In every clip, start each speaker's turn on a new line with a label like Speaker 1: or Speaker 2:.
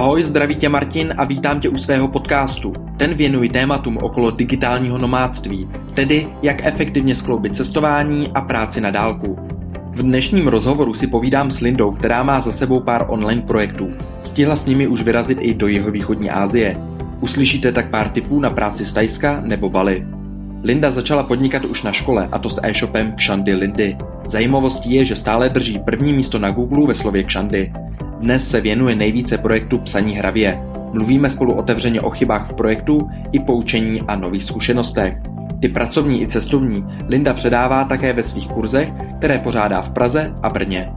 Speaker 1: Ahoj, zdraví tě Martin a vítám tě u svého podcastu. Ten věnuji tématům okolo digitálního nomádství, tedy jak efektivně skloubit cestování a práci na dálku. V dnešním rozhovoru si povídám s Lindou, která má za sebou pár online projektů. Stihla s nimi už vyrazit i do jeho východní Asie. Uslyšíte tak pár tipů na práci z Tajska nebo Bali. Linda začala podnikat už na škole, a to s e-shopem Kshandy Lindy. Zajímavostí je, že stále drží první místo na Google ve slově Kshandy. Dnes se věnuje nejvíce projektu psaní hravě. Mluvíme spolu otevřeně o chybách v projektu i poučení a nových zkušenostech. Ty pracovní i cestovní Linda předává také ve svých kurzech, které pořádá v Praze a Brně.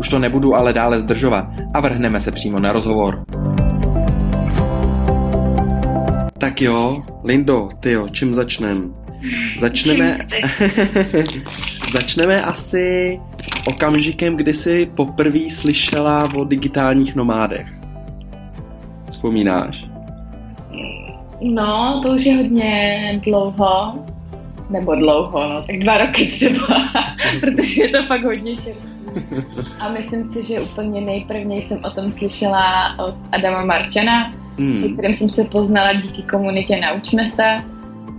Speaker 1: Už to nebudu ale dále zdržovat a vrhneme se přímo na rozhovor. Tak jo, Lindo, ty jo, čím začnem? Začneme... začneme asi okamžikem, kdy jsi poprvé slyšela o digitálních nomádech. Vzpomínáš?
Speaker 2: No, to už je hodně dlouho. Nebo dlouho, no, tak dva roky třeba, protože je to fakt hodně čerstvé. A myslím si, že úplně nejprvně jsem o tom slyšela od Adama Marčana, hmm. se kterým jsem se poznala díky komunitě Naučme se.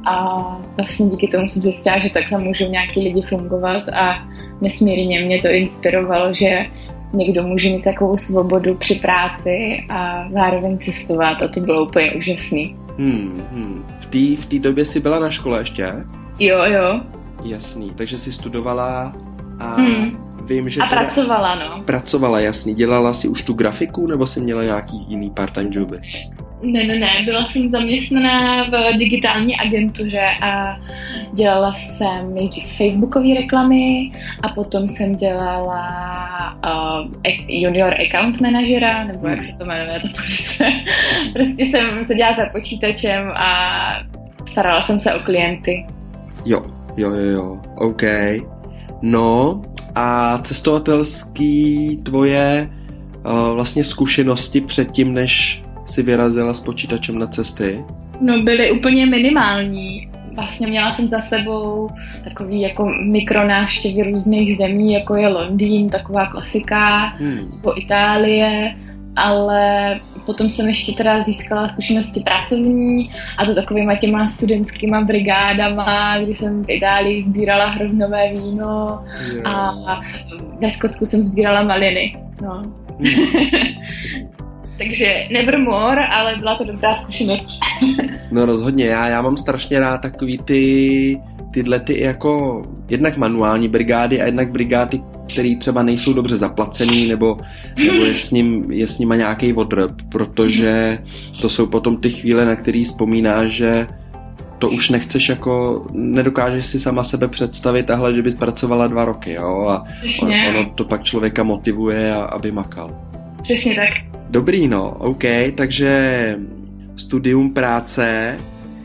Speaker 2: A vlastně díky tomu jsem zjistila, že takhle můžou nějaký lidi fungovat a nesmírně mě to inspirovalo, že někdo může mít takovou svobodu při práci a zároveň cestovat a to bylo úplně úžasný.
Speaker 1: Hmm, hmm. V té v tý době jsi byla na škole ještě?
Speaker 2: Jo, jo.
Speaker 1: Jasný, takže jsi studovala a
Speaker 2: hmm.
Speaker 1: vím, že...
Speaker 2: A teda... pracovala, no.
Speaker 1: Pracovala, jasný. Dělala si už tu grafiku nebo jsi měla nějaký jiný part-time joby?
Speaker 2: Ne, ne, ne, byla jsem zaměstnaná v digitální agentuře a dělala jsem nejdřív facebookové reklamy a potom jsem dělala uh, junior account manažera, nebo jak se to jmenuje, to prostě, prostě jsem seděla za počítačem a starala jsem se o klienty.
Speaker 1: Jo, jo, jo, jo, OK. No a cestovatelský tvoje uh, vlastně zkušenosti předtím, než si vyrazila s počítačem na cesty?
Speaker 2: No byly úplně minimální. Vlastně měla jsem za sebou takový jako mikronávštěvy různých zemí, jako je Londýn, taková klasika, hmm. nebo Itálie, ale potom jsem ještě teda získala zkušenosti pracovní a to takovýma těma studentskýma brigádama, kdy jsem v Itálii sbírala hroznové víno yeah. a ve Skotsku jsem sbírala maliny. No. Hmm. Takže nevermore, ale byla to dobrá zkušenost.
Speaker 1: no rozhodně, já, já mám strašně rád takový ty tyhle ty jako jednak manuální brigády a jednak brigády, které třeba nejsou dobře zaplacený nebo, nebo je, s ním, je s nima nějaký odrb, protože to jsou potom ty chvíle, na který vzpomínáš, že to už nechceš jako, nedokážeš si sama sebe představit tahle, že bys pracovala dva roky, jo, a on, ono to pak člověka motivuje, a, aby makal.
Speaker 2: Přesně tak.
Speaker 1: Dobrý, no, OK, takže studium práce,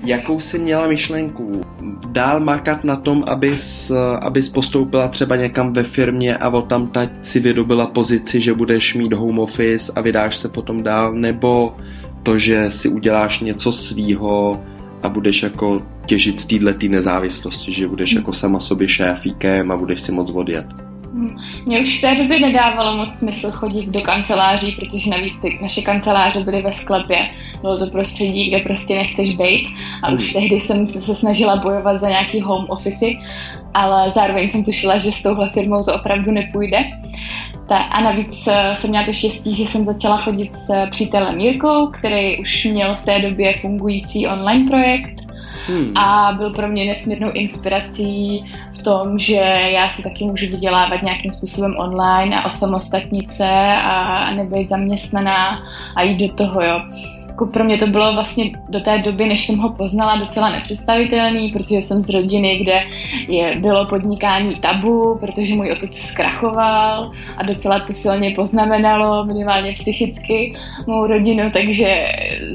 Speaker 1: jakou jsi měla myšlenku? Dál makat na tom, abys, abys postoupila třeba někam ve firmě a od tam si vydobila pozici, že budeš mít home office a vydáš se potom dál, nebo to, že si uděláš něco svýho a budeš jako těžit z této nezávislosti, že budeš jako sama sobě šéfíkem a budeš si moc odjet?
Speaker 2: Mně už v té době nedávalo moc smysl chodit do kanceláří, protože navíc ty naše kanceláře byly ve sklepě. Bylo to prostředí, kde prostě nechceš být a už hmm. tehdy jsem se snažila bojovat za nějaký home office, ale zároveň jsem tušila, že s touhle firmou to opravdu nepůjde. Ta, a navíc eh, jsem měla to štěstí, že jsem začala chodit s přítelem Jirkou, který už měl v té době fungující online projekt Hmm. A byl pro mě nesmírnou inspirací v tom, že já si taky můžu vydělávat nějakým způsobem online a osamostatnit se a nebyt zaměstnaná a jít do toho, jo jako pro mě to bylo vlastně do té doby, než jsem ho poznala, docela nepředstavitelný, protože jsem z rodiny, kde je, bylo podnikání tabu, protože můj otec zkrachoval a docela to silně poznamenalo, minimálně psychicky, mou rodinu, takže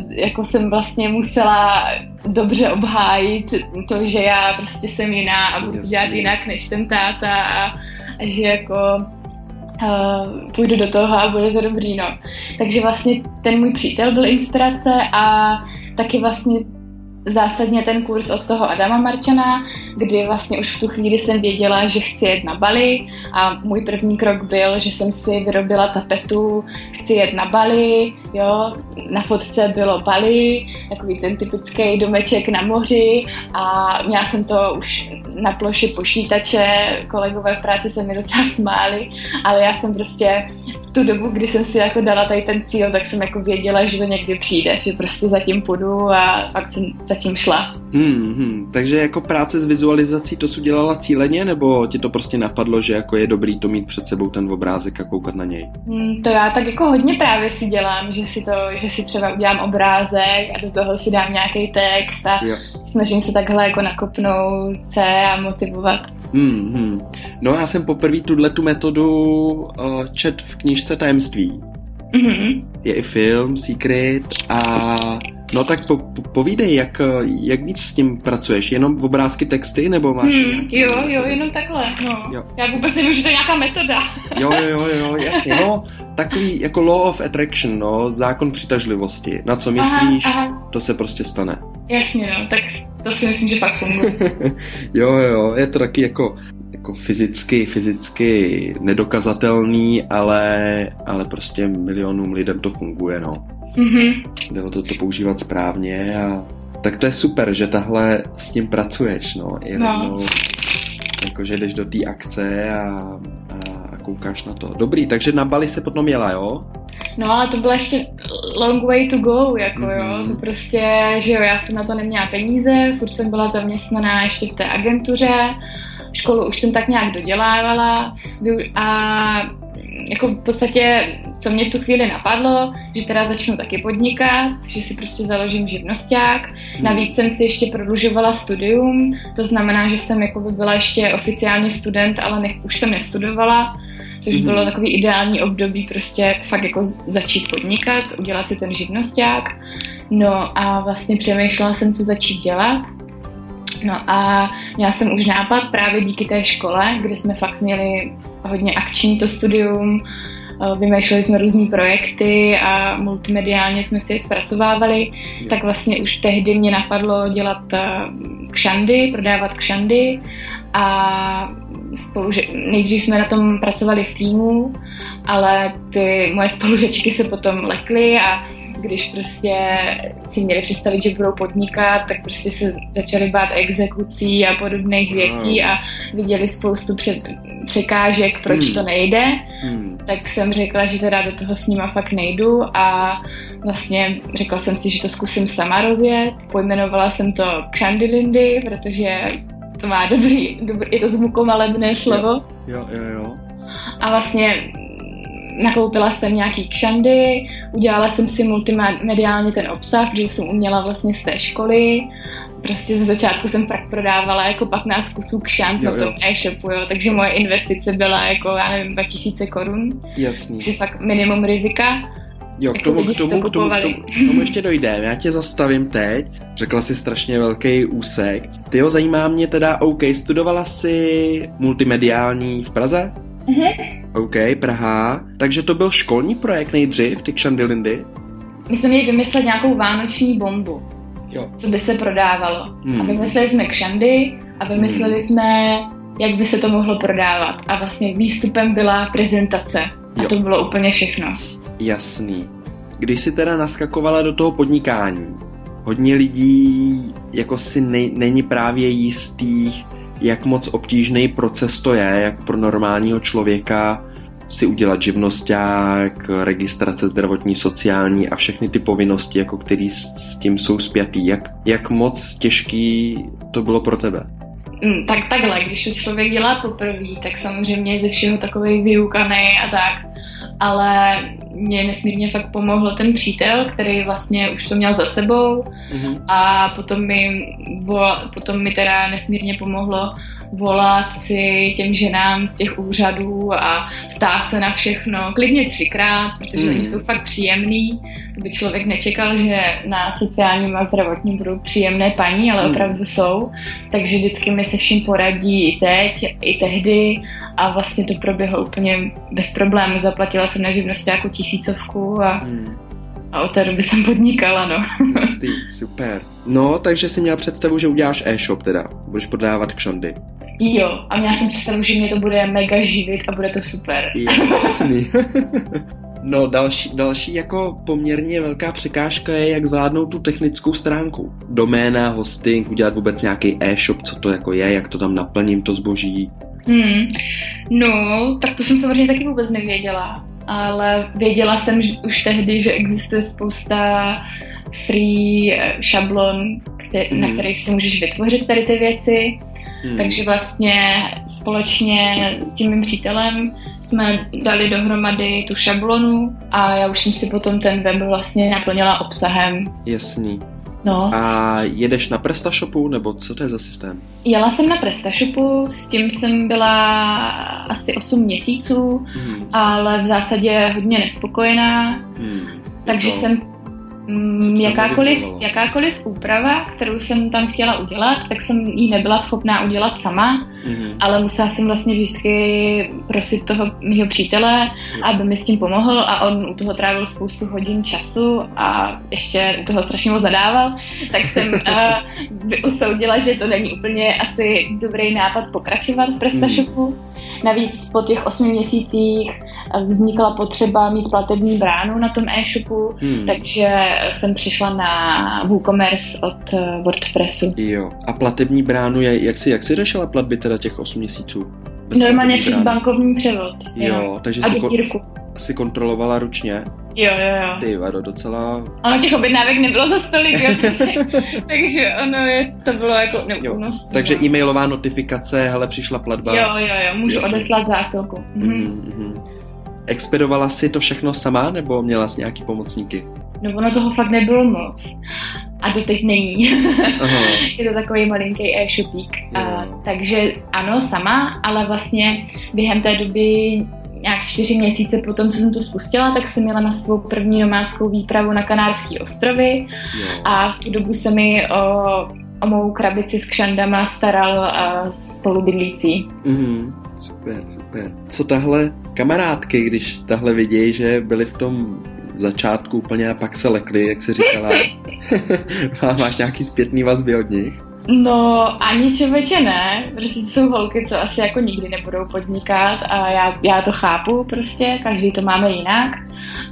Speaker 2: jako jsem vlastně musela dobře obhájit to, že já prostě jsem jiná a budu dělat jinak než ten táta a, a že jako půjdu do toho a bude to dobrý, no. Takže vlastně ten můj přítel byl inspirace a taky vlastně zásadně ten kurz od toho Adama Marčana, kdy vlastně už v tu chvíli jsem věděla, že chci jet na Bali a můj první krok byl, že jsem si vyrobila tapetu, chci jet na Bali, jo, na fotce bylo Bali, takový ten typický domeček na moři a měla jsem to už na ploše počítače, kolegové v práci se mi docela smáli, ale já jsem prostě v tu dobu, kdy jsem si jako dala tady ten cíl, tak jsem jako věděla, že to někdy přijde, že prostě zatím půjdu a pak jsem zatím šla.
Speaker 1: Hmm, hmm. Takže jako práce s vizualizací to jsi udělala cíleně, nebo ti to prostě napadlo, že jako je dobrý to mít před sebou ten obrázek a koukat na něj?
Speaker 2: Hmm, to já tak jako hodně právě si dělám, že si to, že si třeba udělám obrázek a do toho si dám nějaký text a jo. snažím se takhle jako nakopnout se a motivovat.
Speaker 1: Hmm, hmm. No já jsem poprvé tuhle tu metodu uh, čet v knížce Tajemství. Mm-hmm. Je i film Secret a No tak po, po, povídej, jak, jak víc s tím pracuješ? Jenom v obrázky, texty, nebo máš hmm,
Speaker 2: nějaký... Jo, jo, jenom takhle, no. Jo. Já vůbec nevím, že to je nějaká metoda.
Speaker 1: jo, jo, jo, jasně, no, takový jako law of attraction, no, zákon přitažlivosti. Na co myslíš, aha, aha. to se prostě stane.
Speaker 2: Jasně, no, tak to si myslím, že fakt funguje.
Speaker 1: jo, jo, je to taky jako jako fyzicky, fyzicky nedokazatelný, ale, ale prostě milionům lidem to funguje, no. Mm-hmm. Jde o to, to používat správně a tak to je super, že tahle s tím pracuješ, no. I no. Rovnou, jako, že jdeš do té akce a, a, a koukáš na to. Dobrý, takže na Bali se potom jela, jo?
Speaker 2: No ale to bylo ještě long way to go, jako mm-hmm. jo, to prostě, že jo, já jsem na to neměla peníze, furt jsem byla zaměstnaná ještě v té agentuře, školu už jsem tak nějak dodělávala a jako v podstatě, co mě v tu chvíli napadlo, že teda začnu taky podnikat, že si prostě založím živnosták. Hmm. Navíc jsem si ještě prodlužovala studium, to znamená, že jsem jako by byla ještě oficiálně student, ale ne, už jsem nestudovala, což hmm. bylo takový ideální období prostě fakt jako začít podnikat, udělat si ten živnosták. No a vlastně přemýšlela jsem, co začít dělat. No a měla jsem už nápad právě díky té škole, kde jsme fakt měli hodně akční to studium, eh, vymýšleli jsme různé projekty a multimediálně jsme si je zpracovávali, tak vlastně už tehdy mě napadlo dělat eh, kšandy, prodávat kšandy a spolu, nejdřív jsme na tom pracovali v týmu, ale ty moje spolužečky se potom lekly a když prostě si měli představit, že budou podnikat, tak prostě se začali bát exekucí a podobných věcí a viděli spoustu před, překážek, proč hmm. to nejde, hmm. tak jsem řekla, že teda do toho s nima fakt nejdu a vlastně řekla jsem si, že to zkusím sama rozjet. Pojmenovala jsem to Kšandilindy, protože to má dobrý, dobrý je to zvukomalebné slovo.
Speaker 1: Jo, jo, jo.
Speaker 2: A vlastně nakoupila jsem nějaký kšandy, udělala jsem si multimediálně ten obsah, že jsem uměla vlastně z té školy. Prostě ze začátku jsem pak prodávala jako 15 kusů kšant na tom e-shopu, jo, takže moje investice byla jako, já nevím, 2000 korun.
Speaker 1: Jasný.
Speaker 2: Takže fakt minimum rizika.
Speaker 1: Jo, k jako tomu, k tomu, to k tomu, k tomu, k tomu ještě dojdeme. Já tě zastavím teď. Řekla jsi strašně velký úsek. Ty ho zajímá mě teda, OK, studovala jsi multimediální v Praze? Mhm. OK, Praha. Takže to byl školní projekt nejdřív, ty kšandilindy?
Speaker 2: My jsme měli vymyslet nějakou vánoční bombu, jo. co by se prodávalo. Hmm. A vymysleli jsme kšandy a vymysleli hmm. jsme, jak by se to mohlo prodávat. A vlastně výstupem byla prezentace. A jo. to bylo úplně všechno.
Speaker 1: Jasný. Když si teda naskakovala do toho podnikání, hodně lidí jako si ne, není právě jistých, jak moc obtížný proces to je, jak pro normálního člověka si udělat živnosták, registrace zdravotní, sociální a všechny ty povinnosti, jako které s tím jsou spjatý. Jak, jak moc těžký to bylo pro tebe?
Speaker 2: Mm, tak takhle, když to člověk dělá poprvé, tak samozřejmě je ze všeho takový vyukaný a tak ale mě nesmírně fakt pomohlo ten přítel, který vlastně už to měl za sebou mm-hmm. a potom mi, potom mi teda nesmírně pomohlo volat si těm ženám z těch úřadů a ptát se na všechno, klidně třikrát, protože mm. oni jsou fakt příjemný. To by člověk nečekal, že na sociálním a zdravotním budou příjemné paní, ale mm. opravdu jsou. Takže vždycky mi se vším poradí i teď, i tehdy a vlastně to proběhlo úplně bez problémů. Zaplatila jsem na živnosti jako tisícovku a mm A od té doby jsem podnikala, no.
Speaker 1: Jistý, super. No, takže jsi měla představu, že uděláš e-shop teda. Budeš prodávat kšandy.
Speaker 2: Jo, a měla jsem představu, že mě to bude mega živit a bude to super.
Speaker 1: Jasný. No další, další jako poměrně velká překážka je, jak zvládnout tu technickou stránku. Doména, hosting, udělat vůbec nějaký e-shop, co to jako je, jak to tam naplním, to zboží.
Speaker 2: Hmm. No, tak to jsem samozřejmě taky vůbec nevěděla. Ale věděla jsem že už tehdy, že existuje spousta free eh, šablon, kte- hmm. na kterých si můžeš vytvořit tady ty věci. Hmm. Takže vlastně společně s tím mým přítelem jsme dali dohromady tu šablonu a já už jsem si potom ten web vlastně naplnila obsahem.
Speaker 1: Jasný.
Speaker 2: No.
Speaker 1: A jedeš na PrestaShopu, nebo co to je za systém?
Speaker 2: Jela jsem na PrestaShopu, s tím jsem byla asi 8 měsíců, hmm. ale v zásadě hodně nespokojená, hmm. takže to... jsem jakákoliv, jakákoliv úprava, kterou jsem tam chtěla udělat, tak jsem ji nebyla schopná udělat sama, mm-hmm. ale musela jsem vlastně vždycky prosit toho mého přítele, mm. aby mi s tím pomohl a on u toho trávil spoustu hodin času a ještě u toho strašně moc zadával, tak jsem uh, usoudila, že to není úplně asi dobrý nápad pokračovat v PrestaShopu. Mm. Navíc po těch osmi měsících vznikla potřeba mít platební bránu na tom e-shopu, hmm. takže jsem přišla na WooCommerce od eh, WordPressu.
Speaker 1: Jo. A platební bránu, je, jak si, jak si řešila platby teda těch 8 měsíců?
Speaker 2: Normálně přes bankovní převod.
Speaker 1: Jo, jo. takže si, ko- si kontrolovala ručně?
Speaker 2: Jo, jo, jo.
Speaker 1: Ty vado, docela...
Speaker 2: Ono těch objednávek nebylo za stolik, jo, takže, takže ono je, to bylo jako neúnosné.
Speaker 1: Takže e-mailová notifikace, hele, přišla platba.
Speaker 2: Jo, jo, jo, můžu Jasně. odeslat zásilku. Mhm. Mm-hmm.
Speaker 1: Expedovala si to všechno sama, nebo měla jsi nějaký pomocníky?
Speaker 2: No ono toho fakt nebylo moc. A doteď není. je to takový malinký e-shopík. A, takže ano, sama, ale vlastně během té doby nějak čtyři měsíce po tom, co jsem to spustila, tak jsem měla na svou první nomádskou výpravu na Kanárské ostrovy a v tu dobu se mi o, o mou krabici s kšandama staral spolubydlící.
Speaker 1: Mm, super, super. Co tahle kamarádky, když tahle vidějí, že byli v tom začátku úplně a pak se lekli, jak se říkala. Máš nějaký zpětný vazby od nich?
Speaker 2: No, ani člověče ne, prostě to jsou holky, co asi jako nikdy nebudou podnikat a já, já to chápu prostě, každý to máme jinak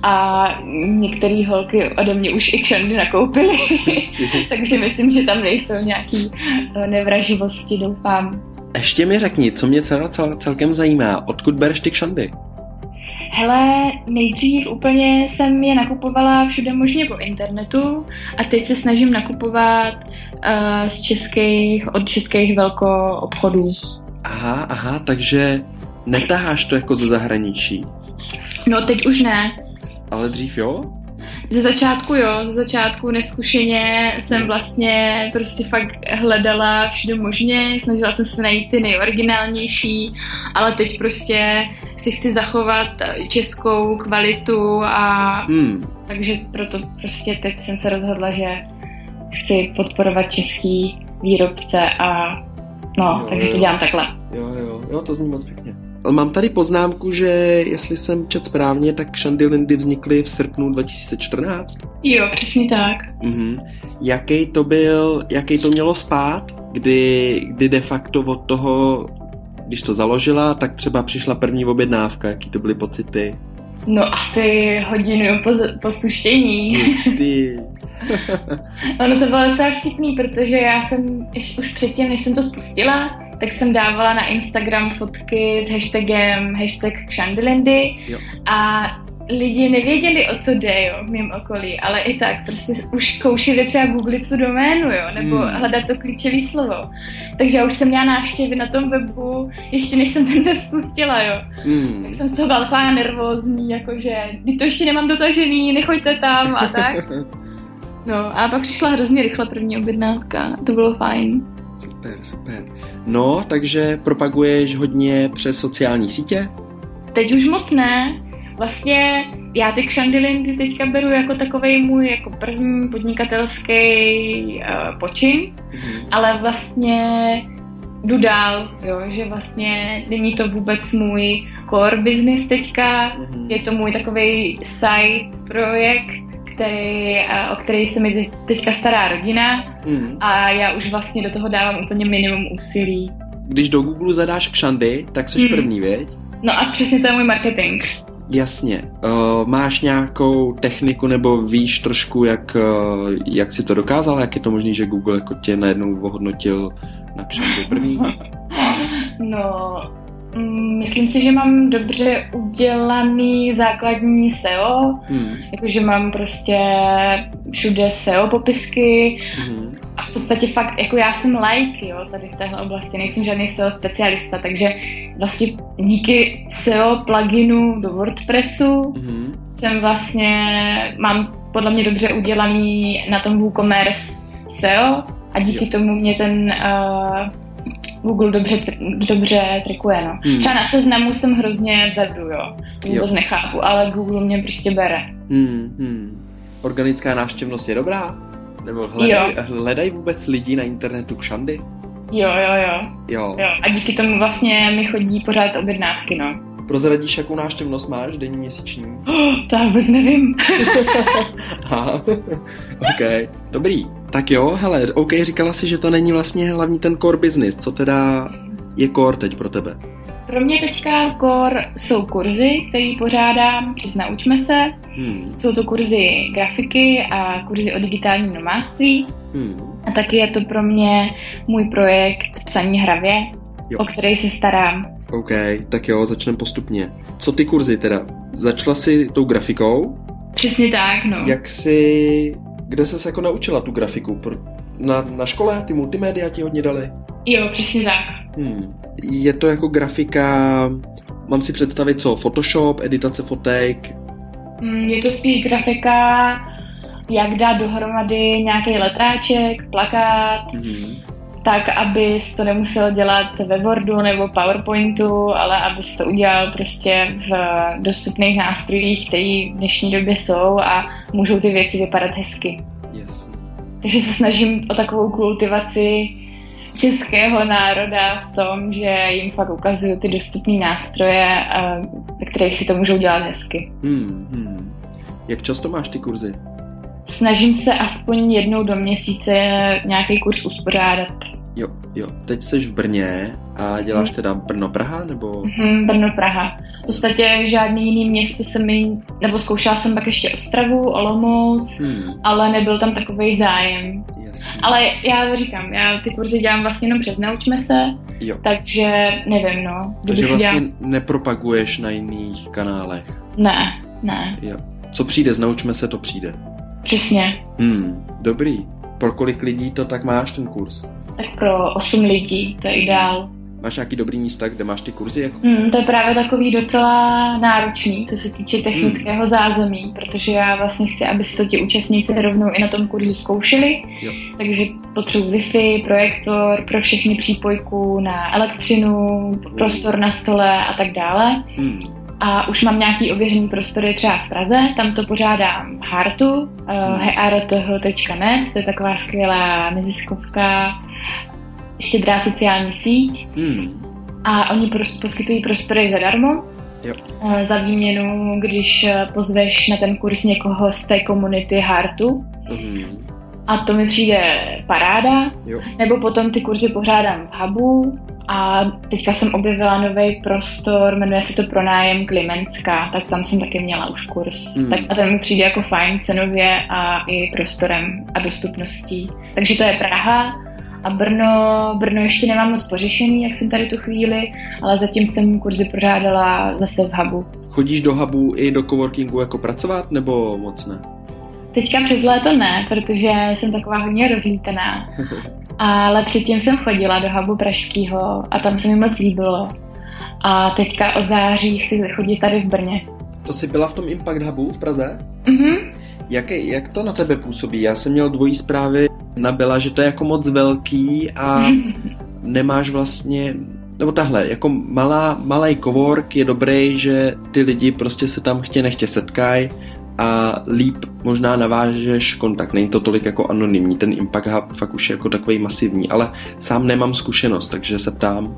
Speaker 2: a některé holky ode mě už i kšandy nakoupily, takže myslím, že tam nejsou nějaký eh, nevraživosti, doufám.
Speaker 1: Ještě mi řekni, co mě cel, cel, celkem zajímá, odkud bereš ty kšandy?
Speaker 2: Hele, nejdřív úplně jsem je nakupovala všude možně po internetu a teď se snažím nakupovat uh, z českých, od českých velko obchodů.
Speaker 1: Aha, aha, takže netaháš to jako ze zahraničí?
Speaker 2: No, teď už ne.
Speaker 1: Ale dřív jo?
Speaker 2: Ze začátku jo, ze začátku neskušeně jsem vlastně prostě fakt hledala všude možně, snažila jsem se najít ty nejoriginálnější, ale teď prostě si chci zachovat českou kvalitu a hmm. takže proto prostě teď jsem se rozhodla, že chci podporovat český výrobce a no, jo, takže to dělám takhle.
Speaker 1: Jo, jo, jo, to zní moc pěkně. Mám tady poznámku, že jestli jsem čet správně, tak Lindy vznikly v srpnu 2014?
Speaker 2: Jo, přesně tak.
Speaker 1: Mhm. Jaký to byl, jaký to mělo spát, kdy, kdy de facto od toho, když to založila, tak třeba přišla první objednávka, jaký to byly pocity?
Speaker 2: No asi hodinu po, po.
Speaker 1: Jistý.
Speaker 2: ono to bylo docela vtipný, protože já jsem už předtím, než jsem to spustila, tak jsem dávala na Instagram fotky s hashtagem hashtag Kšandilindy a lidi nevěděli, o co jde, jo, v mém okolí, ale i tak prostě už zkoušeli třeba googlit tu doménu, jo, nebo hmm. hledat to klíčové slovo. Takže já už jsem měla návštěvy na tom webu, ještě než jsem ten web spustila, jo. Hmm. Tak jsem z toho byla taková nervózní, jakože, to ještě nemám dotažený, nechoďte tam a tak. No a pak přišla hrozně rychle první objednávka, to bylo fajn.
Speaker 1: Super, super. No, takže propaguješ hodně přes sociální sítě?
Speaker 2: Teď už moc ne. Vlastně já ty kšandilindy teďka beru jako takový můj jako první podnikatelský uh, počin, mm-hmm. ale vlastně jdu dál, jo, že vlastně není to vůbec můj core business teďka, mm-hmm. je to můj takový side projekt, který, o který se mi teďka stará rodina mm. a já už vlastně do toho dávám úplně minimum úsilí.
Speaker 1: Když do Google zadáš kšandy, tak jsi mm. první, věď?
Speaker 2: No a přesně to je můj marketing.
Speaker 1: Jasně. Uh, máš nějakou techniku nebo víš trošku, jak, uh, jak si to dokázal? Jak je to možné, že Google jako tě najednou ohodnotil na kšandy první?
Speaker 2: no, myslím si, že mám dobře udělaný základní SEO, hmm. jakože mám prostě všude SEO popisky hmm. a v podstatě fakt, jako já jsem like, jo, tady v téhle oblasti, nejsem žádný SEO specialista, takže vlastně díky SEO pluginu do WordPressu hmm. jsem vlastně, mám podle mě dobře udělaný na tom WooCommerce SEO a díky jo. tomu mě ten uh, Google dobře, dobře trikuje, no. Hmm. Třeba na seznamu jsem hrozně vzadu, jo. To vůbec jo. nechápu, ale Google mě prostě bere.
Speaker 1: Hmm, hmm. Organická návštěvnost je dobrá? Nebo hledaj, hledají vůbec lidi na internetu kšandy?
Speaker 2: Jo, jo, jo, jo. Jo. A díky tomu vlastně mi chodí pořád objednávky, no.
Speaker 1: Prozradíš, jakou návštěvnost máš denní, měsíční?
Speaker 2: Oh, to já vůbec nevím.
Speaker 1: Aha, ok, dobrý. Tak jo, hele, OK, říkala si, že to není vlastně hlavní ten core business. Co teda je core teď pro tebe?
Speaker 2: Pro mě teďka core jsou kurzy, které pořádám přes Naučme se. Hmm. Jsou to kurzy grafiky a kurzy o digitálním nomádství. Hmm. A taky je to pro mě můj projekt Psaní hravě, jo. o který se starám.
Speaker 1: OK, tak jo, začneme postupně. Co ty kurzy teda? Začala si tou grafikou?
Speaker 2: Přesně tak, no.
Speaker 1: Jak jsi kde se jako naučila tu grafiku? Na, na škole ty multimédia ti hodně dali?
Speaker 2: Jo, přesně tak.
Speaker 1: Hmm. Je to jako grafika, mám si představit co, Photoshop, editace fotek?
Speaker 2: Hmm, je to spíš grafika, jak dát dohromady nějaký letáček, plakát, hmm tak, abys to nemusel dělat ve Wordu nebo PowerPointu, ale abys to udělal prostě v dostupných nástrojích, které v dnešní době jsou a můžou ty věci vypadat hezky. Yes. Takže se snažím o takovou kultivaci českého národa v tom, že jim fakt ukazuju ty dostupné nástroje, ve kterých si to můžou dělat hezky. Hmm, hmm.
Speaker 1: Jak často máš ty kurzy?
Speaker 2: Snažím se aspoň jednou do měsíce nějaký kurz uspořádat.
Speaker 1: Jo, jo. Teď jsi v Brně a děláš teda Brno-Praha, nebo?
Speaker 2: Hmm, Brno-Praha. V podstatě žádný jiný město jsem mi, nebo zkoušela jsem pak ještě Ostravu, Olomouc, hmm. ale nebyl tam takový zájem. Jasně. Ale já říkám, já ty kurzy dělám vlastně jenom přes Naučme se, jo. takže nevím, no.
Speaker 1: Takže vlastně dělám... nepropaguješ na jiných kanálech?
Speaker 2: Ne, ne.
Speaker 1: Jo. Co přijde z Naučme se, to přijde.
Speaker 2: Přesně.
Speaker 1: Hmm, dobrý. Pro kolik lidí to tak máš, ten kurz?
Speaker 2: Tak pro 8 lidí, to je ideál.
Speaker 1: Máš nějaký dobrý místa, kde máš ty kurzy? Jako?
Speaker 2: Hmm, to je právě takový docela náročný, co se týče technického hmm. zázemí, protože já vlastně chci, aby si to ti účastníci rovnou i na tom kurzu zkoušeli. Jo. Takže potřebuji Wi-Fi, projektor pro všechny přípojku na elektřinu, prostor na stole a tak dále. Hmm a už mám nějaký ověřený prostory třeba v Praze, tam to pořádám Hartu, uh, to je taková skvělá neziskovka, štědrá sociální síť hmm. a oni pro, poskytují prostory zadarmo, Jo. Uh, za výměnu, když eh, pozveš na ten kurz někoho z té komunity Hartu. Mm. A to mi přijde paráda. Jo. Nebo potom ty kurzy pořádám v Hubu, a teďka jsem objevila nový prostor, jmenuje se to Pronájem Klimenská, tak tam jsem taky měla už kurz. Hmm. Tak a ten mi přijde jako fajn cenově a i prostorem a dostupností. Takže to je Praha a Brno, Brno ještě nemám moc pořešený, jak jsem tady tu chvíli, ale zatím jsem kurzy pořádala zase v Hubu.
Speaker 1: Chodíš do Hubu i do coworkingu jako pracovat, nebo moc ne?
Speaker 2: Teďka přes léto ne, protože jsem taková hodně rozlítaná. Ale předtím jsem chodila do hubu pražského a tam se mi moc líbilo. A teďka od září chci chodit tady v Brně.
Speaker 1: To jsi byla v tom Impact Hubu v Praze?
Speaker 2: Mhm.
Speaker 1: Jak, jak to na tebe působí? Já jsem měl dvojí zprávy, nabila, že to je jako moc velký a nemáš vlastně nebo tahle, jako malá, malý cowork je dobrý, že ty lidi prostě se tam chtě nechtě setkají a líp možná navážeš kontakt. Není to tolik jako anonymní, ten Impact Hub fakt už je jako takový masivní, ale sám nemám zkušenost, takže se ptám.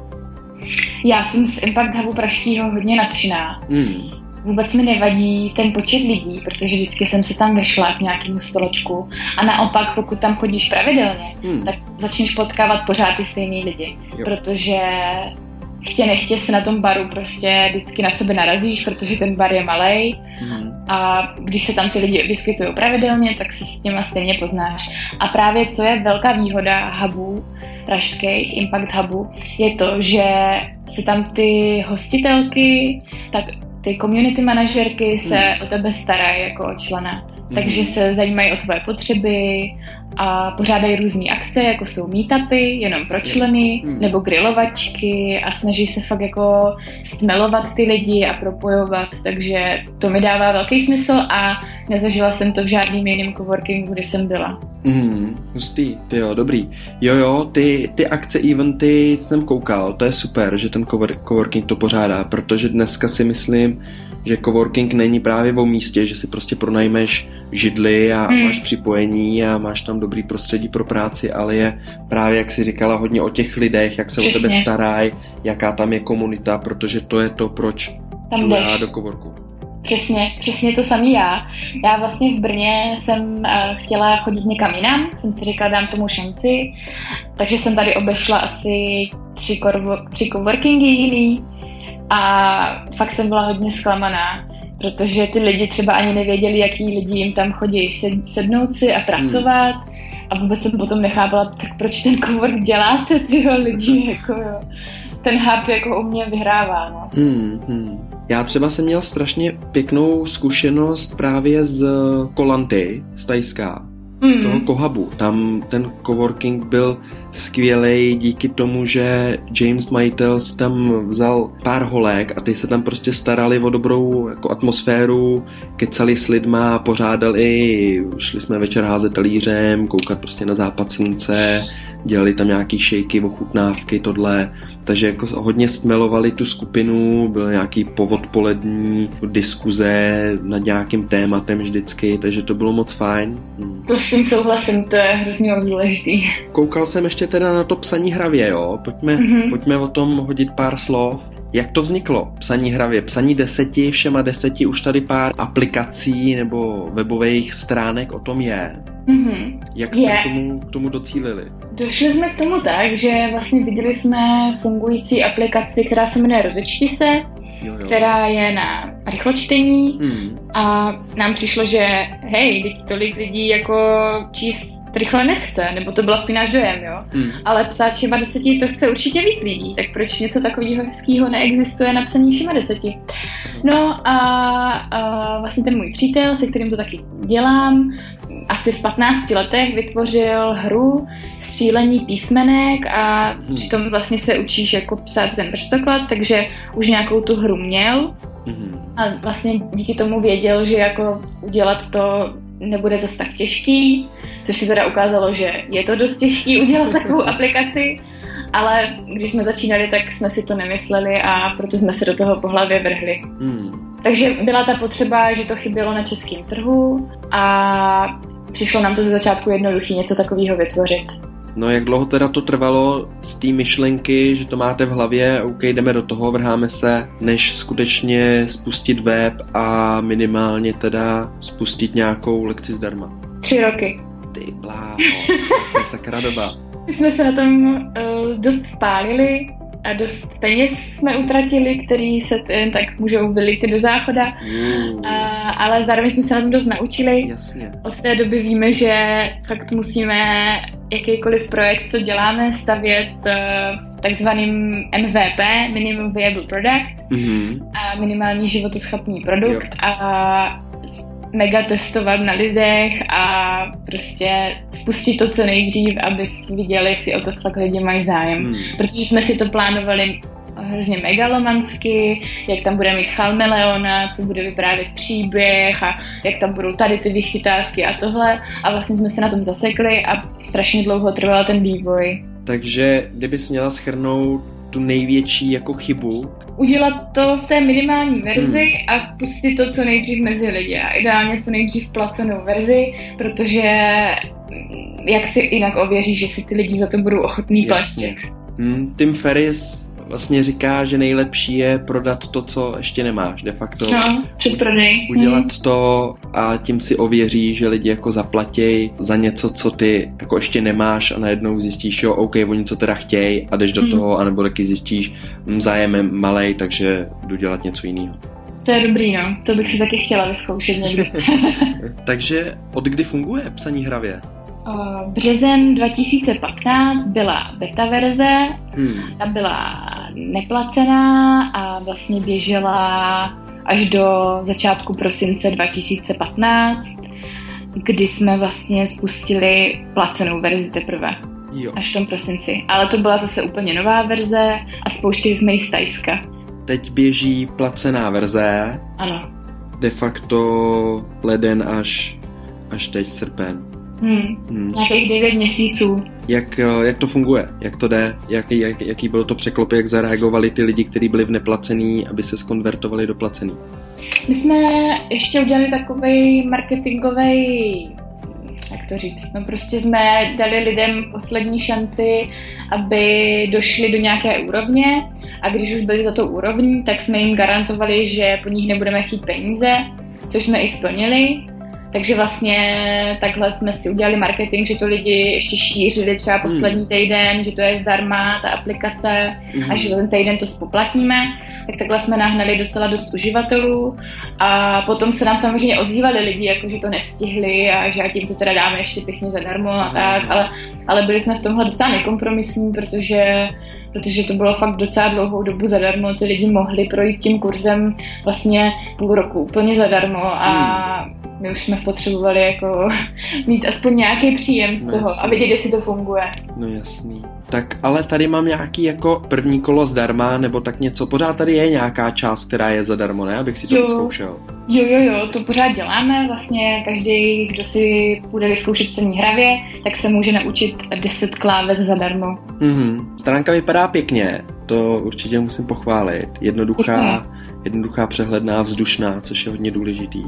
Speaker 2: Já jsem z Impact Hubu pražského hodně nadšená. Hmm. Vůbec mi nevadí ten počet lidí, protože vždycky jsem se tam vešla k nějakému stolečku. A naopak, pokud tam chodíš pravidelně, hmm. tak začneš potkávat pořád ty stejný lidi. Jo. Protože chtě nechtě se na tom baru prostě vždycky na sebe narazíš, protože ten bar je malý mm. a když se tam ty lidi vyskytují pravidelně, tak se s těma stejně poznáš. A právě co je velká výhoda hubů, pražských impact hubů, je to, že se tam ty hostitelky, tak ty community manažerky se mm. o tebe starají jako o člena. Mm. Takže se zajímají o tvoje potřeby, a pořádají různé akce, jako jsou meetupy jenom pro členy, hmm. nebo grilovačky a snaží se fakt jako stmelovat ty lidi a propojovat, takže to mi dává velký smysl a nezažila jsem to v žádným jiném coworkingu, kde jsem byla.
Speaker 1: Hmm, hustý, ty jo, dobrý. Jo, jo, ty, ty akce, eventy jsem koukal, to je super, že ten coworking to pořádá, protože dneska si myslím, že coworking není právě o místě, že si prostě pronajmeš židli a hmm. máš připojení a máš tam dobrý prostředí pro práci, ale je právě, jak si říkala, hodně o těch lidech, jak se Přesně. o tebe starají, jaká tam je komunita, protože to je to, proč tam já do coworku.
Speaker 2: Přesně, přesně to samý já. Já vlastně v Brně jsem uh, chtěla chodit někam jinam, jsem si říkala, dám tomu šanci, takže jsem tady obešla asi tři, korvo, tři coworkingy jiný, a fakt jsem byla hodně zklamaná, protože ty lidi třeba ani nevěděli, jaký lidi jim tam chodí sednout si a pracovat. Hmm. A vůbec jsem potom nechápala, tak proč ten cowork děláte, tyho lidi, hmm. jako jo. Ten hub jako u mě vyhrává, no.
Speaker 1: Hmm, hmm. Já třeba jsem měl strašně pěknou zkušenost právě z Kolanty, z Tajska mm. toho Kohabu. Tam ten coworking byl skvělý díky tomu, že James Majitel si tam vzal pár holek a ty se tam prostě starali o dobrou jako atmosféru, kecali s lidma, pořádali, šli jsme večer házet talířem, koukat prostě na západ slunce, dělali tam nějaký šejky, ochutnávky, tohle, takže jako hodně stmelovali tu skupinu, byl nějaký povodpolední diskuze nad nějakým tématem vždycky, takže to bylo moc fajn.
Speaker 2: Hmm. To s tím souhlasím, to je hrozně důležitý.
Speaker 1: Koukal jsem ještě teda na to psaní hravě, jo? Pojďme, mm-hmm. pojďme o tom hodit pár slov. Jak to vzniklo? Psaní hravě, psaní deseti, všema deseti, už tady pár aplikací nebo webových stránek o tom je. Mm-hmm. Jak jste k tomu, k tomu docílili?
Speaker 2: Došli jsme k tomu tak, že vlastně viděli jsme fungující aplikaci, která se jmenuje Rozečti se, jo, jo. která je na rychločtení mm. a nám přišlo, že hej, teď tolik lidí jako číst rychle nechce, nebo to byl aspoň náš dojem, jo. Hmm. Ale psát všema deseti to chce určitě víc lidí, tak proč něco takového hezkého neexistuje na psaní všema deseti? No a, a vlastně ten můj přítel, se kterým to taky dělám, asi v 15 letech vytvořil hru střílení písmenek a hmm. přitom vlastně se učíš jako psát ten prstoklad, takže už nějakou tu hru měl. Hmm. A vlastně díky tomu věděl, že jako udělat to nebude zase tak těžký, což si teda ukázalo, že je to dost těžký udělat takovou aplikaci, ale když jsme začínali, tak jsme si to nemysleli a proto jsme se do toho po hlavě vrhli. Hmm. Takže byla ta potřeba, že to chybělo na českém trhu a přišlo nám to ze začátku jednoduchý něco takového vytvořit.
Speaker 1: No jak dlouho teda to trvalo z té myšlenky, že to máte v hlavě, OK, jdeme do toho, vrháme se, než skutečně spustit web a minimálně teda spustit nějakou lekci zdarma?
Speaker 2: Tři roky.
Speaker 1: Ty bláho, to je sakra doba.
Speaker 2: My jsme se na tom uh, dost spálili, a dost peněz jsme utratili, který se jen tak můžou vylít do záchoda, mm. a, ale zároveň jsme se na tom dost naučili.
Speaker 1: Jasně.
Speaker 2: Od té doby víme, že fakt musíme jakýkoliv projekt, co děláme, stavět uh, takzvaným MVP, Minimum Viable Product, mm-hmm. a minimální životoschopný produkt jo. a mega testovat na lidech a prostě spustit to co nejdřív, aby viděli, jestli o to fakt lidi mají zájem. Hmm. Protože jsme si to plánovali hrozně megalomansky, jak tam bude mít Chalmeleona, co bude vyprávět příběh a jak tam budou tady ty vychytávky a tohle. A vlastně jsme se na tom zasekli a strašně dlouho trval ten vývoj.
Speaker 1: Takže kdybys měla schrnout tu největší jako chybu,
Speaker 2: udělat to v té minimální verzi hmm. a spustit to co nejdřív mezi lidi. A ideálně co nejdřív placenou verzi, protože mm, jak si jinak ověříš, že si ty lidi za to budou ochotní platit.
Speaker 1: Hmm, Tim Ferris vlastně říká, že nejlepší je prodat to, co ještě nemáš, de facto.
Speaker 2: No, předprodej.
Speaker 1: Udělat hmm. to a tím si ověří, že lidi jako zaplatí za něco, co ty jako ještě nemáš a najednou zjistíš, jo, OK, oni to teda chtějí a jdeš do hmm. toho, anebo taky zjistíš, hm, zájem je malej, takže jdu dělat něco jiného.
Speaker 2: To je dobrý, no. To bych si taky chtěla vyzkoušet někdy.
Speaker 1: takže od kdy funguje psaní hravě?
Speaker 2: Březen 2015 byla beta verze, hmm. ta byla neplacená a vlastně běžela až do začátku prosince 2015, kdy jsme vlastně spustili placenou verzi teprve. Jo. Až v tom prosinci. Ale to byla zase úplně nová verze a spouštěli jsme ji z Tajska.
Speaker 1: Teď běží placená verze.
Speaker 2: Ano.
Speaker 1: De facto leden až, až teď srpen.
Speaker 2: Hmm. Hmm. Nějakých 9 měsíců.
Speaker 1: Jak, eh, jak to funguje? Jak to jde? Jaký, jak, jaký bylo to překlop? Jak zareagovali ty lidi, kteří byli v neplacený, aby se skonvertovali do placený?
Speaker 2: My jsme ještě udělali takový marketingový jak to říct, no prostě jsme dali lidem poslední šanci, aby došli do nějaké úrovně a když už byli za to úrovní, tak jsme jim garantovali, že po nich nebudeme chtít peníze, což jsme i splnili takže vlastně takhle jsme si udělali marketing, že to lidi ještě šířili třeba hmm. poslední týden, že to je zdarma, ta aplikace mm. a že ten týden to spoplatníme. Tak takhle jsme nahnali docela dost uživatelů a potom se nám samozřejmě ozývali lidi, jako že to nestihli a že tím to teda dáme ještě pěkně zadarmo a tak, ale, ale byli jsme v tomhle docela nekompromisní, protože protože to bylo fakt docela dlouhou dobu zadarmo, ty lidi mohli projít tím kurzem vlastně půl roku úplně zadarmo a hmm my už jsme potřebovali jako mít aspoň nějaký příjem z no toho jasný. a vidět, jestli to funguje.
Speaker 1: No jasný. Tak ale tady mám nějaký jako první kolo zdarma, nebo tak něco. Pořád tady je nějaká část, která je zadarmo, ne? Abych si to jo. vyzkoušel.
Speaker 2: Jo, jo, jo, to pořád děláme. Vlastně každý, kdo si bude vyzkoušet cení hravě, tak se může naučit 10 kláves zadarmo.
Speaker 1: Mhm. Stránka vypadá pěkně, to určitě musím pochválit. Jednoduchá, jednoduchá, přehledná, vzdušná, což je hodně důležitý.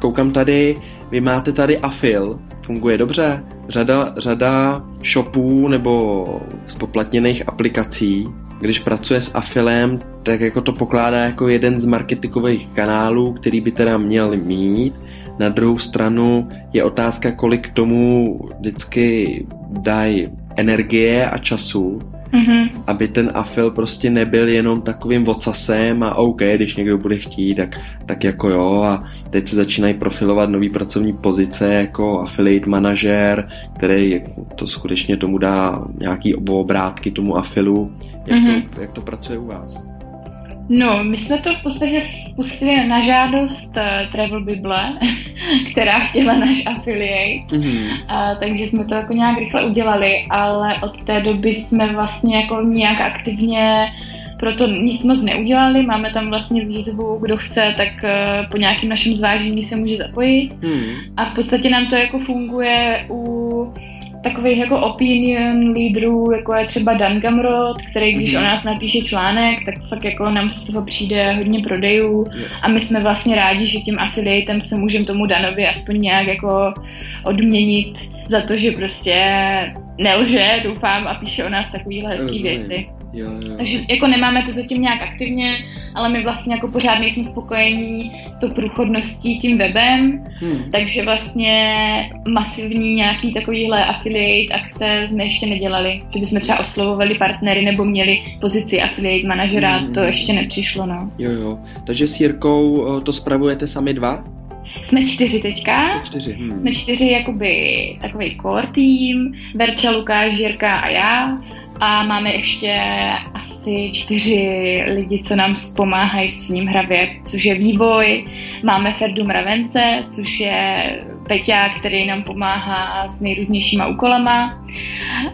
Speaker 1: Koukám tady, vy máte tady Afil, funguje dobře. Řada, řada shopů nebo spoplatněných aplikací, když pracuje s Afilem, tak jako to pokládá jako jeden z marketingových kanálů, který by teda měl mít. Na druhou stranu je otázka, kolik tomu vždycky dají energie a času, Mm-hmm. Aby ten afil prostě nebyl jenom takovým vocasem a OK, když někdo bude chtít, tak, tak jako jo a teď se začínají profilovat nový pracovní pozice jako affiliate manažer, který to skutečně tomu dá nějaký obrátky tomu afilu. Jak, mm-hmm. to, jak to pracuje u vás?
Speaker 2: No, my jsme to v podstatě spustili na žádost uh, Travel Bible, která chtěla náš affiliate, mm-hmm. uh, takže jsme to jako nějak rychle udělali, ale od té doby jsme vlastně jako nějak aktivně proto nic moc neudělali, máme tam vlastně výzvu, kdo chce, tak uh, po nějakém našem zvážení se může zapojit mm. a v podstatě nám to jako funguje u takových jako opinion lídrů, jako je třeba Dan Gamrod, který když mm-hmm. o nás napíše článek, tak fakt jako nám z toho přijde hodně prodejů a my jsme vlastně rádi, že tím affiliatem se můžeme tomu Danovi aspoň nějak jako odměnit za to, že prostě nelže, doufám, a píše o nás takovýhle hezký věci. Jo, jo. Takže jako nemáme to zatím nějak aktivně, ale my vlastně jako pořád nejsme spokojení s tou průchodností tím webem, hmm. takže vlastně masivní nějaký takovýhle affiliate akce jsme ještě nedělali, že bychom třeba oslovovali partnery nebo měli pozici affiliate manažera, hmm. to ještě nepřišlo, no.
Speaker 1: Jo, jo. Takže s Jirkou to spravujete sami dva?
Speaker 2: Jsme čtyři teďka.
Speaker 1: Jsme čtyři. Hmm.
Speaker 2: Jsme čtyři jakoby takový core tým, Verča, Lukáš, Jirka a já a máme ještě asi čtyři lidi, co nám pomáhají s psaním hravě, což je vývoj. Máme Ferdu Mravence, což je Peťa, který nám pomáhá s nejrůznějšíma úkolama.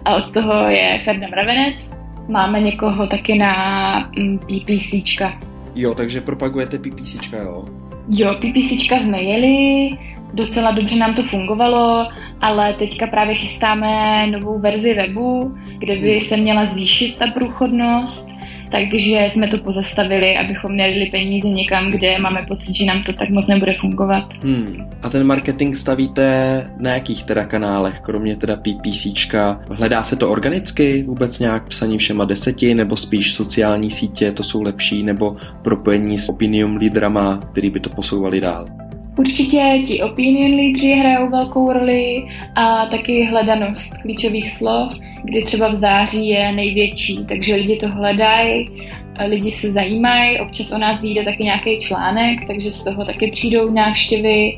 Speaker 2: A od toho je Ferda Mravenec. Máme někoho taky na mm, PPCčka.
Speaker 1: Jo, takže propagujete PPCčka, jo?
Speaker 2: Jo, PPCčka jsme jeli, docela dobře nám to fungovalo, ale teďka právě chystáme novou verzi webu, kde by se měla zvýšit ta průchodnost, takže jsme to pozastavili, abychom měli peníze někam, kde máme pocit, že nám to tak moc nebude fungovat.
Speaker 1: Hmm. A ten marketing stavíte na jakých teda kanálech, kromě teda PPCčka? Hledá se to organicky vůbec nějak psaní všema deseti, nebo spíš sociální sítě, to jsou lepší, nebo propojení s opinium lídrama, který by to posouvali dál?
Speaker 2: Určitě ti opinion lídři hrajou velkou roli a taky hledanost klíčových slov, kdy třeba v září je největší, takže lidi to hledají, lidi se zajímají, občas o nás vyjde taky nějaký článek, takže z toho taky přijdou návštěvy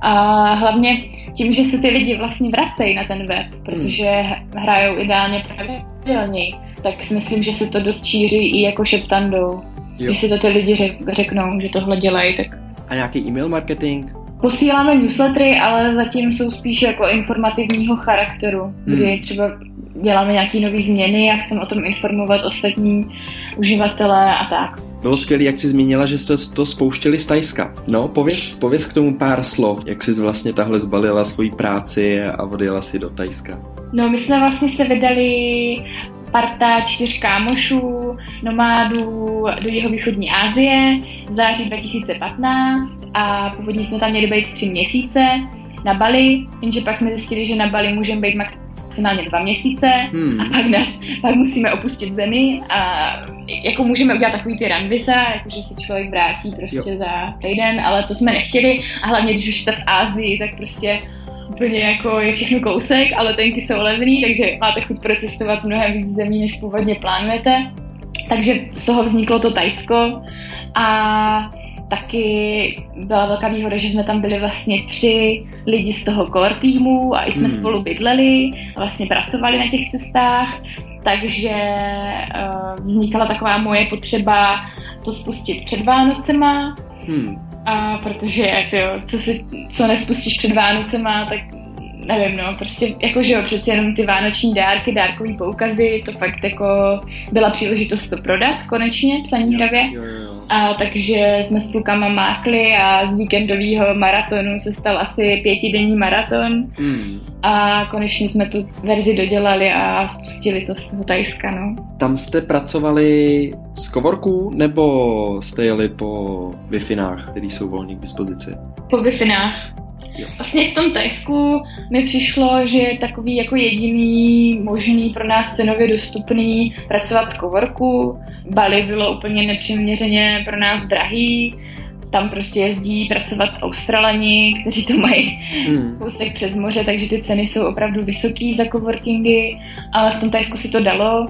Speaker 2: a hlavně tím, že se ty lidi vlastně vracejí na ten web, protože hrajou ideálně pravidelně, tak si myslím, že se to dost šíří i jako šeptandou. Jo. Když si to ty lidi řeknou, že tohle dělají, tak
Speaker 1: a nějaký e-mail marketing?
Speaker 2: Posíláme newslettery, ale zatím jsou spíš jako informativního charakteru, hmm. kdy třeba děláme nějaké nové změny a chceme o tom informovat ostatní uživatele a tak.
Speaker 1: Bylo skvělé, jak jsi zmínila, že jste to spouštěli z Tajska. No, pověz, pověz k tomu pár slov, jak jsi vlastně tahle zbalila svoji práci a odjela si do Tajska.
Speaker 2: No, my jsme vlastně se vydali parta čtyř kámošů, nomádů do jeho východní Asie v září 2015 a původně jsme tam měli být tři měsíce na Bali, jenže pak jsme zjistili, že na Bali můžeme být maximálně dva měsíce hmm. a pak nás pak musíme opustit zemi a jako můžeme udělat takový ty ranvisa, jakože se člověk vrátí prostě jo. za týden, ale to jsme nechtěli a hlavně když už jste v Ázii, tak prostě úplně jako je všechno kousek, ale tenky jsou levný, takže máte chuť procestovat mnohem víc zemí, než původně plánujete. Takže z toho vzniklo to Tajsko a taky byla velká výhoda, že jsme tam byli vlastně tři lidi z toho core týmu a i jsme hmm. spolu bydleli, vlastně pracovali na těch cestách, takže uh, vznikla taková moje potřeba to spustit před Vánocema. Hmm. A protože to, co, si, co nespustíš před Vánocema, tak nevím, no, prostě jako, že jo, přeci jenom ty vánoční dárky, dárkový poukazy, to fakt jako byla příležitost to prodat konečně, psaní hravě. Jo, jo, jo. A takže jsme s klukama mákli a z víkendového maratonu se stal asi pětidenní maraton hmm. a konečně jsme tu verzi dodělali a spustili to z toho Tajska, no.
Speaker 1: Tam jste pracovali z kovorků nebo jste jeli po wi které jsou volně k dispozici?
Speaker 2: Po wi Vlastně v tom Tajsku mi přišlo, že je takový jako jediný možný pro nás cenově dostupný pracovat z kovorku. Bali bylo úplně nepřiměřeně pro nás drahý. Tam prostě jezdí pracovat Australani, kteří to mají hmm. kousek přes moře, takže ty ceny jsou opravdu vysoký za coworkingy, ale v tom Tajsku si to dalo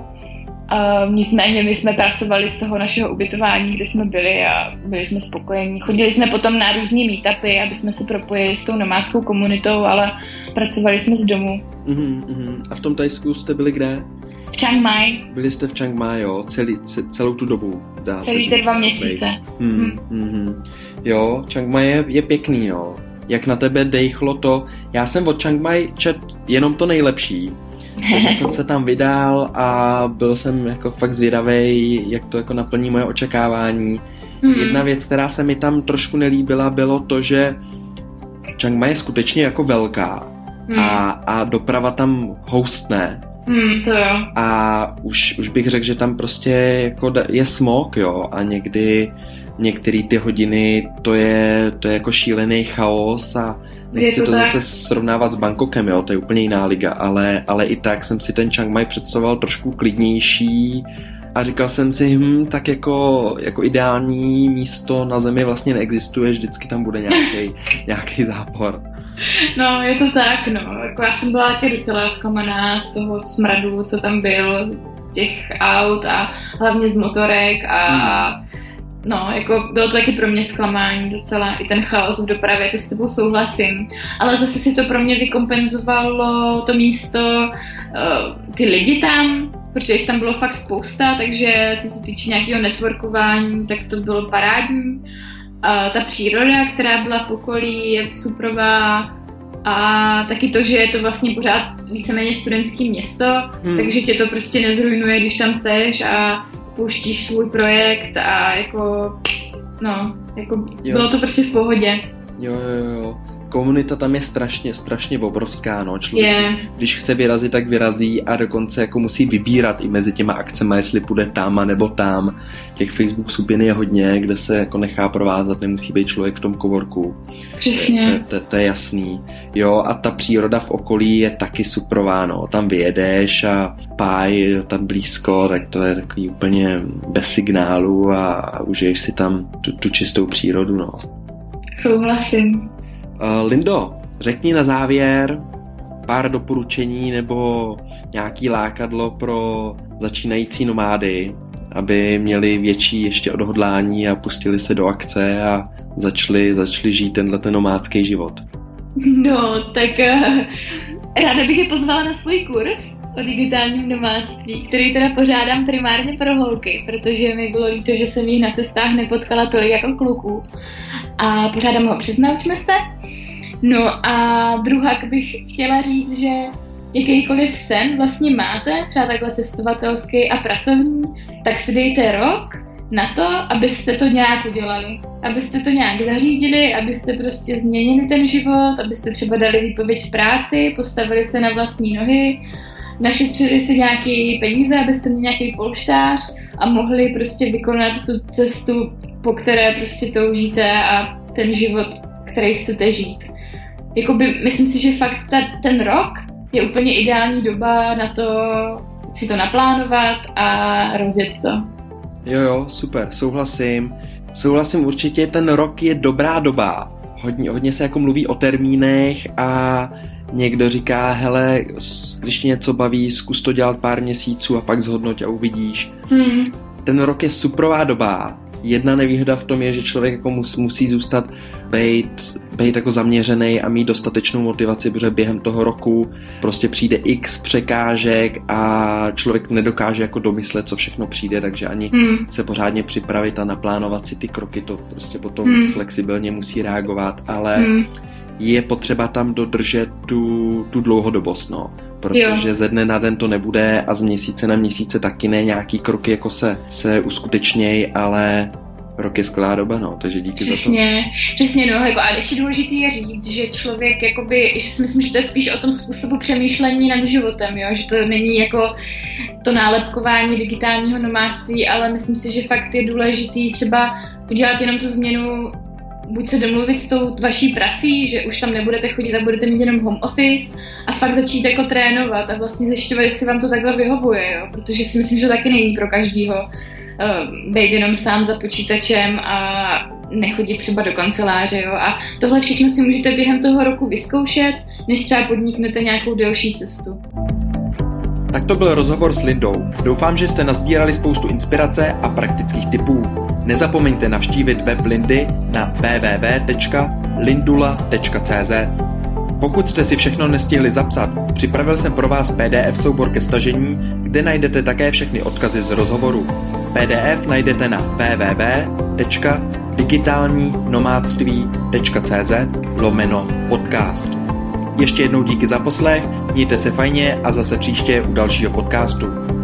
Speaker 2: Uh, nicméně my jsme pracovali z toho našeho ubytování, kde jsme byli a byli jsme spokojení. Chodili jsme potom na různé meetupy, aby jsme se propojili s tou nomádskou komunitou, ale pracovali jsme z domu.
Speaker 1: Uh-huh, uh-huh. A v tom Tajsku jste byli kde?
Speaker 2: V Chiang Mai.
Speaker 1: Byli jste v Chiang Mai, jo, celý, celou tu dobu.
Speaker 2: Dá Celý ty dva měsíce. Hmm,
Speaker 1: hmm. Hmm. Jo, Chiang Mai je, je pěkný, jo. Jak na tebe dejchlo to, já jsem od Chiang Mai čet jenom to nejlepší, takže jsem se tam vydal a byl jsem jako fakt zvědavý, jak to jako naplní moje očekávání. Mm. Jedna věc, která se mi tam trošku nelíbila, bylo to, že Chiang Mai je skutečně jako velká mm. a, a doprava tam houstne.
Speaker 2: Mm, to jo.
Speaker 1: A už, už bych řekl, že tam prostě jako je smog, jo, a někdy některé ty hodiny to je, to je jako šílený chaos a Nechci to, to zase srovnávat s Bangkokem, jo, to je úplně jiná liga, ale, ale i tak jsem si ten Chiang Mai představoval trošku klidnější a říkal jsem si, hm, tak jako, jako ideální místo na zemi vlastně neexistuje, vždycky tam bude nějaký, nějaký zápor.
Speaker 2: No, je to tak, no. Jako já jsem byla taky docela zklamaná z toho smradu, co tam byl, z těch aut a hlavně z motorek a hmm no, jako bylo to taky pro mě zklamání docela, i ten chaos v dopravě, to s tebou souhlasím. Ale zase si to pro mě vykompenzovalo to místo, uh, ty lidi tam, protože jich tam bylo fakt spousta, takže co se týče nějakého networkování, tak to bylo parádní. Uh, ta příroda, která byla v okolí, je suprová, a taky to, že je to vlastně pořád víceméně studentský město, hmm. takže tě to prostě nezrujnuje, když tam seš a spouštíš svůj projekt a jako, no, jako jo. bylo to prostě v pohodě.
Speaker 1: Jo, jo, jo. Komunita tam je strašně, strašně obrovská, no. Člověk,
Speaker 2: Je.
Speaker 1: když chce vyrazit, tak vyrazí a dokonce jako musí vybírat i mezi těma akcemi, jestli půjde tam a nebo tam. Těch Facebook skupin je hodně, kde se jako nechá provázat, nemusí být člověk v tom kovorku.
Speaker 2: Přesně.
Speaker 1: To, to, to je jasný. Jo, a ta příroda v okolí je taky suprová, no. Tam vyjedeš a páj je tam blízko, tak to je takový úplně bez signálu a užiješ si tam tu, tu čistou přírodu, no.
Speaker 2: Souhlasím.
Speaker 1: Uh, Lindo, řekni na závěr pár doporučení nebo nějaký lákadlo pro začínající nomády, aby měli větší ještě odhodlání a pustili se do akce a začali, začali žít tenhle ten nomádský život.
Speaker 2: No, tak uh, ráda bych je pozvala na svůj kurz o digitálním nomádství, který teda pořádám primárně pro holky, protože mi bylo líto, že jsem jich na cestách nepotkala tolik jako kluků. A pořádám ho přes Naučme se. No a druhá bych chtěla říct, že jakýkoliv sen vlastně máte, třeba takhle cestovatelský a pracovní, tak si dejte rok na to, abyste to nějak udělali. Abyste to nějak zařídili, abyste prostě změnili ten život, abyste třeba dali výpověď v práci, postavili se na vlastní nohy, našetřili si nějaký peníze, abyste měli nějaký polštář a mohli prostě vykonat tu cestu, po které prostě toužíte a ten život, který chcete žít. Jakoby, myslím si, že fakt ta, ten rok je úplně ideální doba na to si to naplánovat a rozjet to.
Speaker 1: Jo, jo, super, souhlasím. Souhlasím určitě, ten rok je dobrá doba. Hodně, hodně se jako mluví o termínech a někdo říká, hele, když tě něco baví, zkus to dělat pár měsíců a pak zhodnoť a uvidíš.
Speaker 2: Hmm.
Speaker 1: Ten rok je suprová doba. Jedna nevýhoda v tom je, že člověk jako mus, musí zůstat být, být jako zaměřený a mít dostatečnou motivaci, protože během toho roku prostě přijde x překážek a člověk nedokáže jako domyslet, co všechno přijde, takže ani
Speaker 2: Hmm.
Speaker 1: se pořádně připravit a naplánovat si ty kroky, to prostě potom
Speaker 2: Hmm.
Speaker 1: flexibilně musí reagovat, ale
Speaker 2: Hmm.
Speaker 1: Je potřeba tam dodržet tu, tu dlouhodobost, no. Protože
Speaker 2: Jo.
Speaker 1: ze dne na den to nebude a z měsíce na měsíce taky ne, nějaký kroky jako se, se uskutečnějí, ale rok je skvělá doba, no, takže díky za to.
Speaker 2: Přesně, přesně, no, jako, a ještě důležité je říct, že člověk, jakoby, že si myslím, že to je spíš o tom způsobu přemýšlení nad životem, jo, že to není jako to nálepkování digitálního nomádství, ale myslím si, že fakt je důležitý třeba udělat jenom tu změnu buď se domluvit s tou vaší prací, že už tam nebudete chodit a budete mít jenom home office a fakt začít jako trénovat a vlastně zjišťovat, jestli vám to takhle vyhovuje, jo? protože si myslím, že to taky není pro každýho uh, být jenom sám za počítačem a nechodit třeba do kanceláře. Jo? A tohle všechno si můžete během toho roku vyzkoušet, než třeba podniknete nějakou delší cestu.
Speaker 1: Tak to byl rozhovor s Lindou. Doufám, že jste nazbírali spoustu inspirace a praktických tipů. Nezapomeňte navštívit web Lindy na www.lindula.cz. Pokud jste si všechno nestihli zapsat, připravil jsem pro vás PDF soubor ke stažení, kde najdete také všechny odkazy z rozhovoru. PDF najdete na www.digitálnínomádství.cz lomeno podcast. Ještě jednou díky za poslech, mějte se fajně a zase příště u dalšího podcastu.